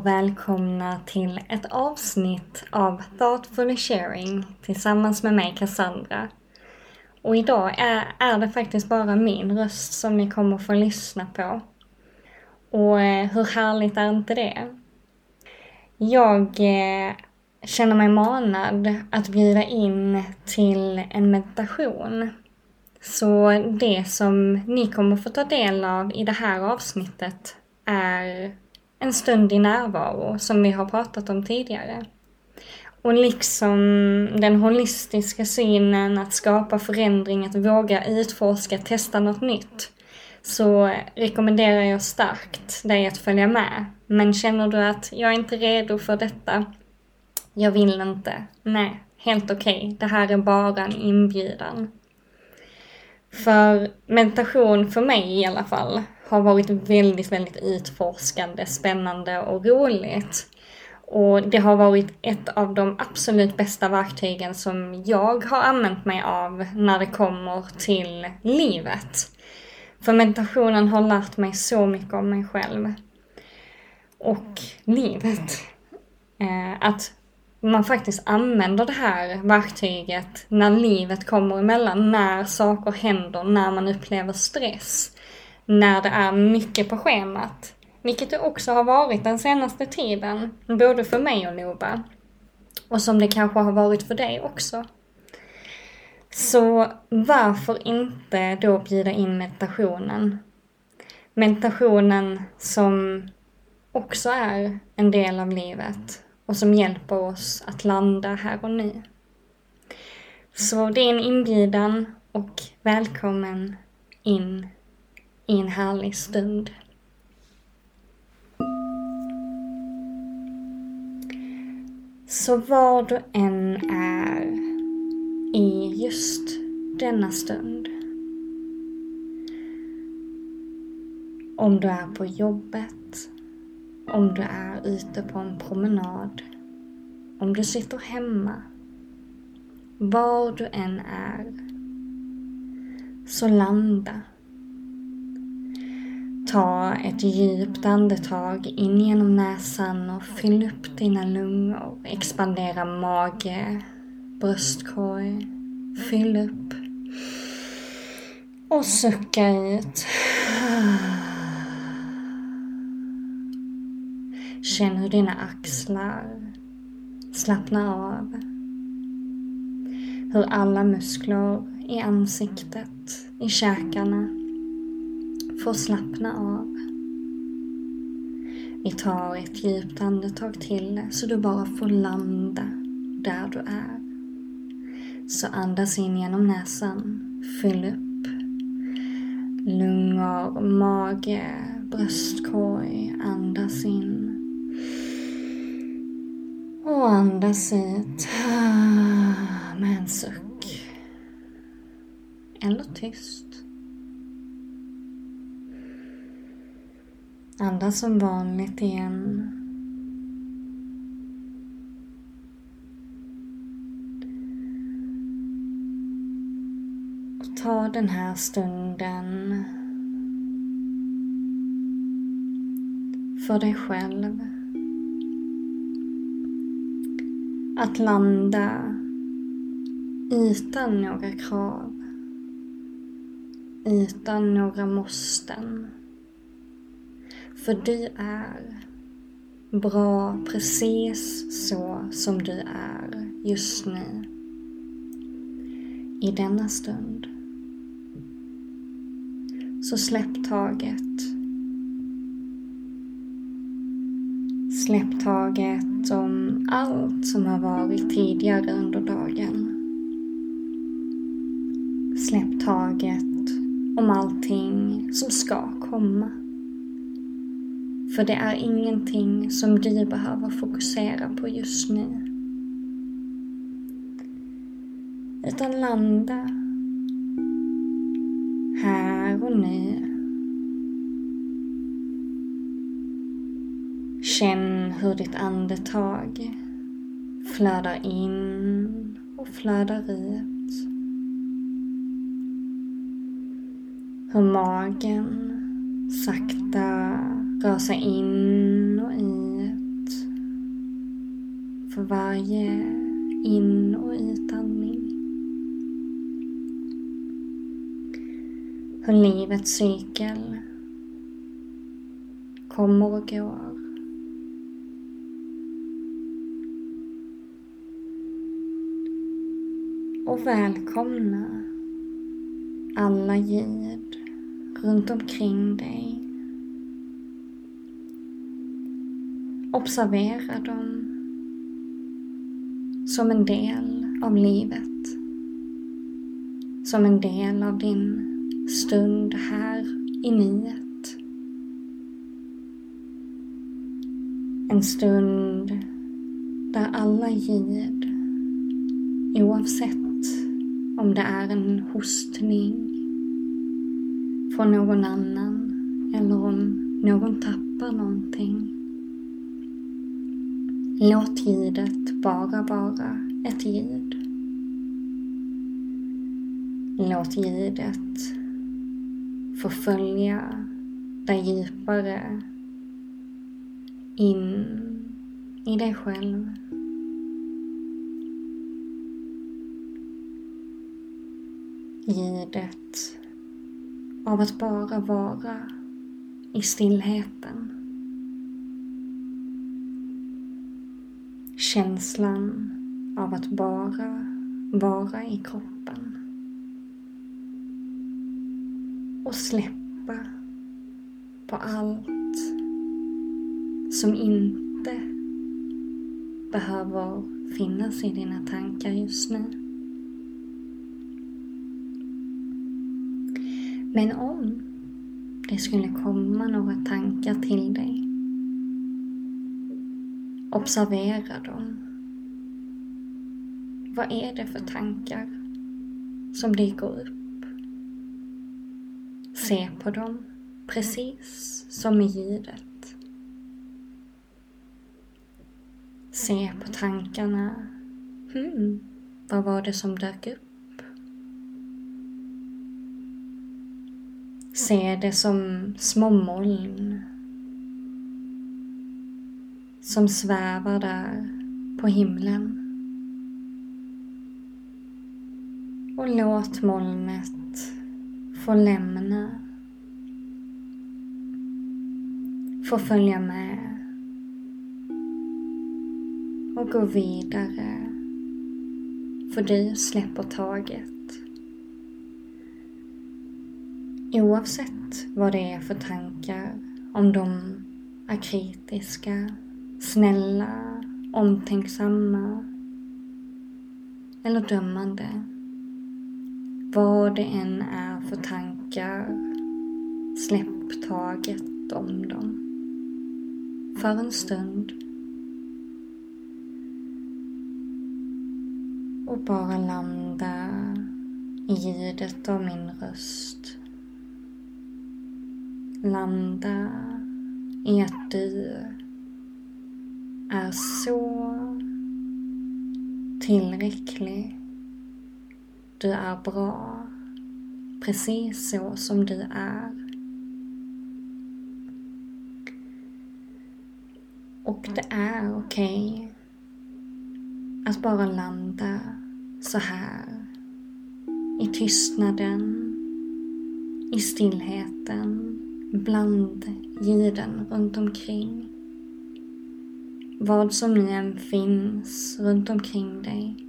Och välkomna till ett avsnitt av Thoughtfully Sharing tillsammans med mig Cassandra. Och idag är, är det faktiskt bara min röst som ni kommer få lyssna på. Och eh, hur härligt är inte det? Jag eh, känner mig manad att bjuda in till en meditation. Så det som ni kommer få ta del av i det här avsnittet är en stund i närvaro som vi har pratat om tidigare. Och liksom den holistiska synen att skapa förändring, att våga utforska, testa något nytt. Så rekommenderar jag starkt dig att följa med. Men känner du att jag är inte redo för detta, jag vill inte, nej, helt okej. Okay. Det här är bara en inbjudan. För meditation för mig i alla fall har varit väldigt, väldigt utforskande, spännande och roligt. Och det har varit ett av de absolut bästa verktygen som jag har använt mig av när det kommer till livet. För meditationen har lärt mig så mycket om mig själv. Och livet. Eh, att man faktiskt använder det här verktyget när livet kommer emellan, när saker händer, när man upplever stress när det är mycket på schemat. Vilket det också har varit den senaste tiden, både för mig och Nova. Och som det kanske har varit för dig också. Så varför inte då bjuda in meditationen? Meditationen som också är en del av livet och som hjälper oss att landa här och nu. Så det är en inbjudan och välkommen in i en härlig stund. Så var du än är i just denna stund. Om du är på jobbet, om du är ute på en promenad, om du sitter hemma, var du än är, så landa Ta ett djupt andetag in genom näsan och fyll upp dina lungor. Expandera mage, bröstkorg. Fyll upp. Och sucka ut. Känn hur dina axlar slappnar av. Hur alla muskler i ansiktet, i käkarna får slappna av. Vi tar ett djupt andetag till så du bara får landa där du är. Så andas in genom näsan, fyll upp lungor, mage, bröstkorg. Andas in. Och andas ut ah, med en suck. Eller tyst. Andas som vanligt igen. Och ta den här stunden för dig själv. Att landa utan några krav. Utan några måsten. För du är bra precis så som du är just nu. I denna stund. Så släpp taget. Släpp taget om allt som har varit tidigare under dagen. Släpp taget om allting som ska komma. För det är ingenting som du behöver fokusera på just nu. Utan landa här och nu. Känn hur ditt andetag flödar in och flödar ut. Hur magen sakta Gasa sig in och ut. för varje in och utandning. Hur livets cykel kommer och går. Och välkomna alla ljud runt omkring dig. Observera dem som en del av livet. Som en del av din stund här i nuet. En stund där alla ljud, oavsett om det är en hostning från någon annan eller om någon tappar någonting. Låt ljudet bara vara ett ljud. Låt ljudet förfölja dig djupare in i dig själv. Ljudet av att bara vara i stillheten. Känslan av att bara vara i kroppen. Och släppa på allt som inte behöver finnas i dina tankar just nu. Men om det skulle komma några tankar till dig, observera dem. Vad är det för tankar som dyker upp? Se på dem precis som i ljudet. Se på tankarna. Hmm, vad var det som dök upp? Se det som små moln som svävar där på himlen. Och låt molnet få lämna, få följa med och gå vidare för du släpper taget. Oavsett vad det är för tankar, om de är kritiska, snälla, omtänksamma eller dömande. Vad det än är för tankar, släpp taget om dem. För en stund. Och bara landa i ljudet av min röst landa i att du är så tillräcklig. Du är bra precis så som du är. Och det är okej okay att bara landa så här i tystnaden, i stillheten bland ljuden runt omkring. Vad som nu än finns runt omkring dig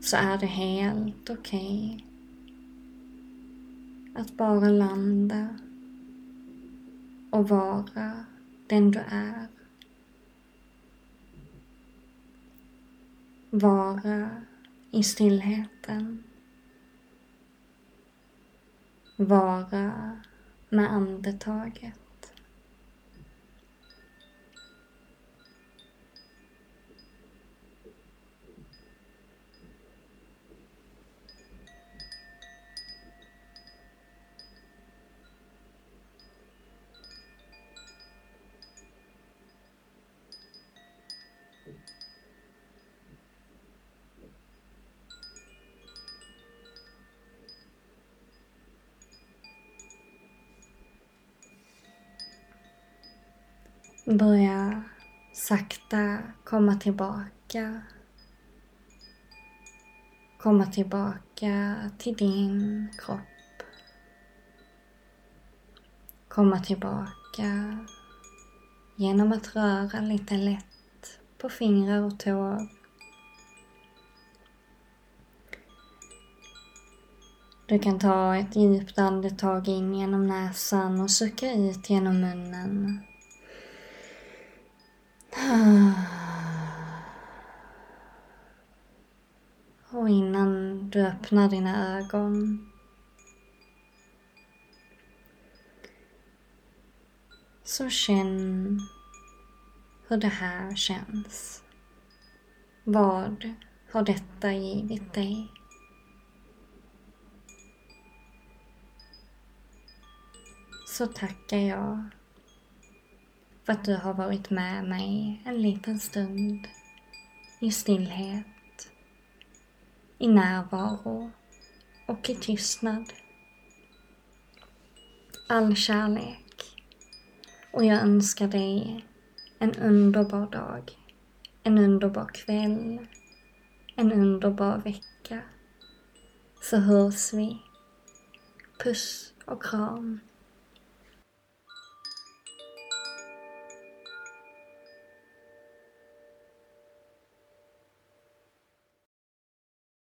så är det helt okej okay att bara landa och vara den du är. Vara i stillheten vara med andetaget. Börja sakta komma tillbaka. Komma tillbaka till din kropp. Komma tillbaka genom att röra lite lätt på fingrar och tår. Du kan ta ett djupt andetag in genom näsan och sucka ut genom munnen. Och innan du öppnar dina ögon så känn hur det här känns. Vad har detta givit dig? Så tackar jag för att du har varit med mig en liten stund i stillhet, i närvaro och i tystnad. All kärlek och jag önskar dig en underbar dag, en underbar kväll, en underbar vecka. Så hörs vi. Puss och kram.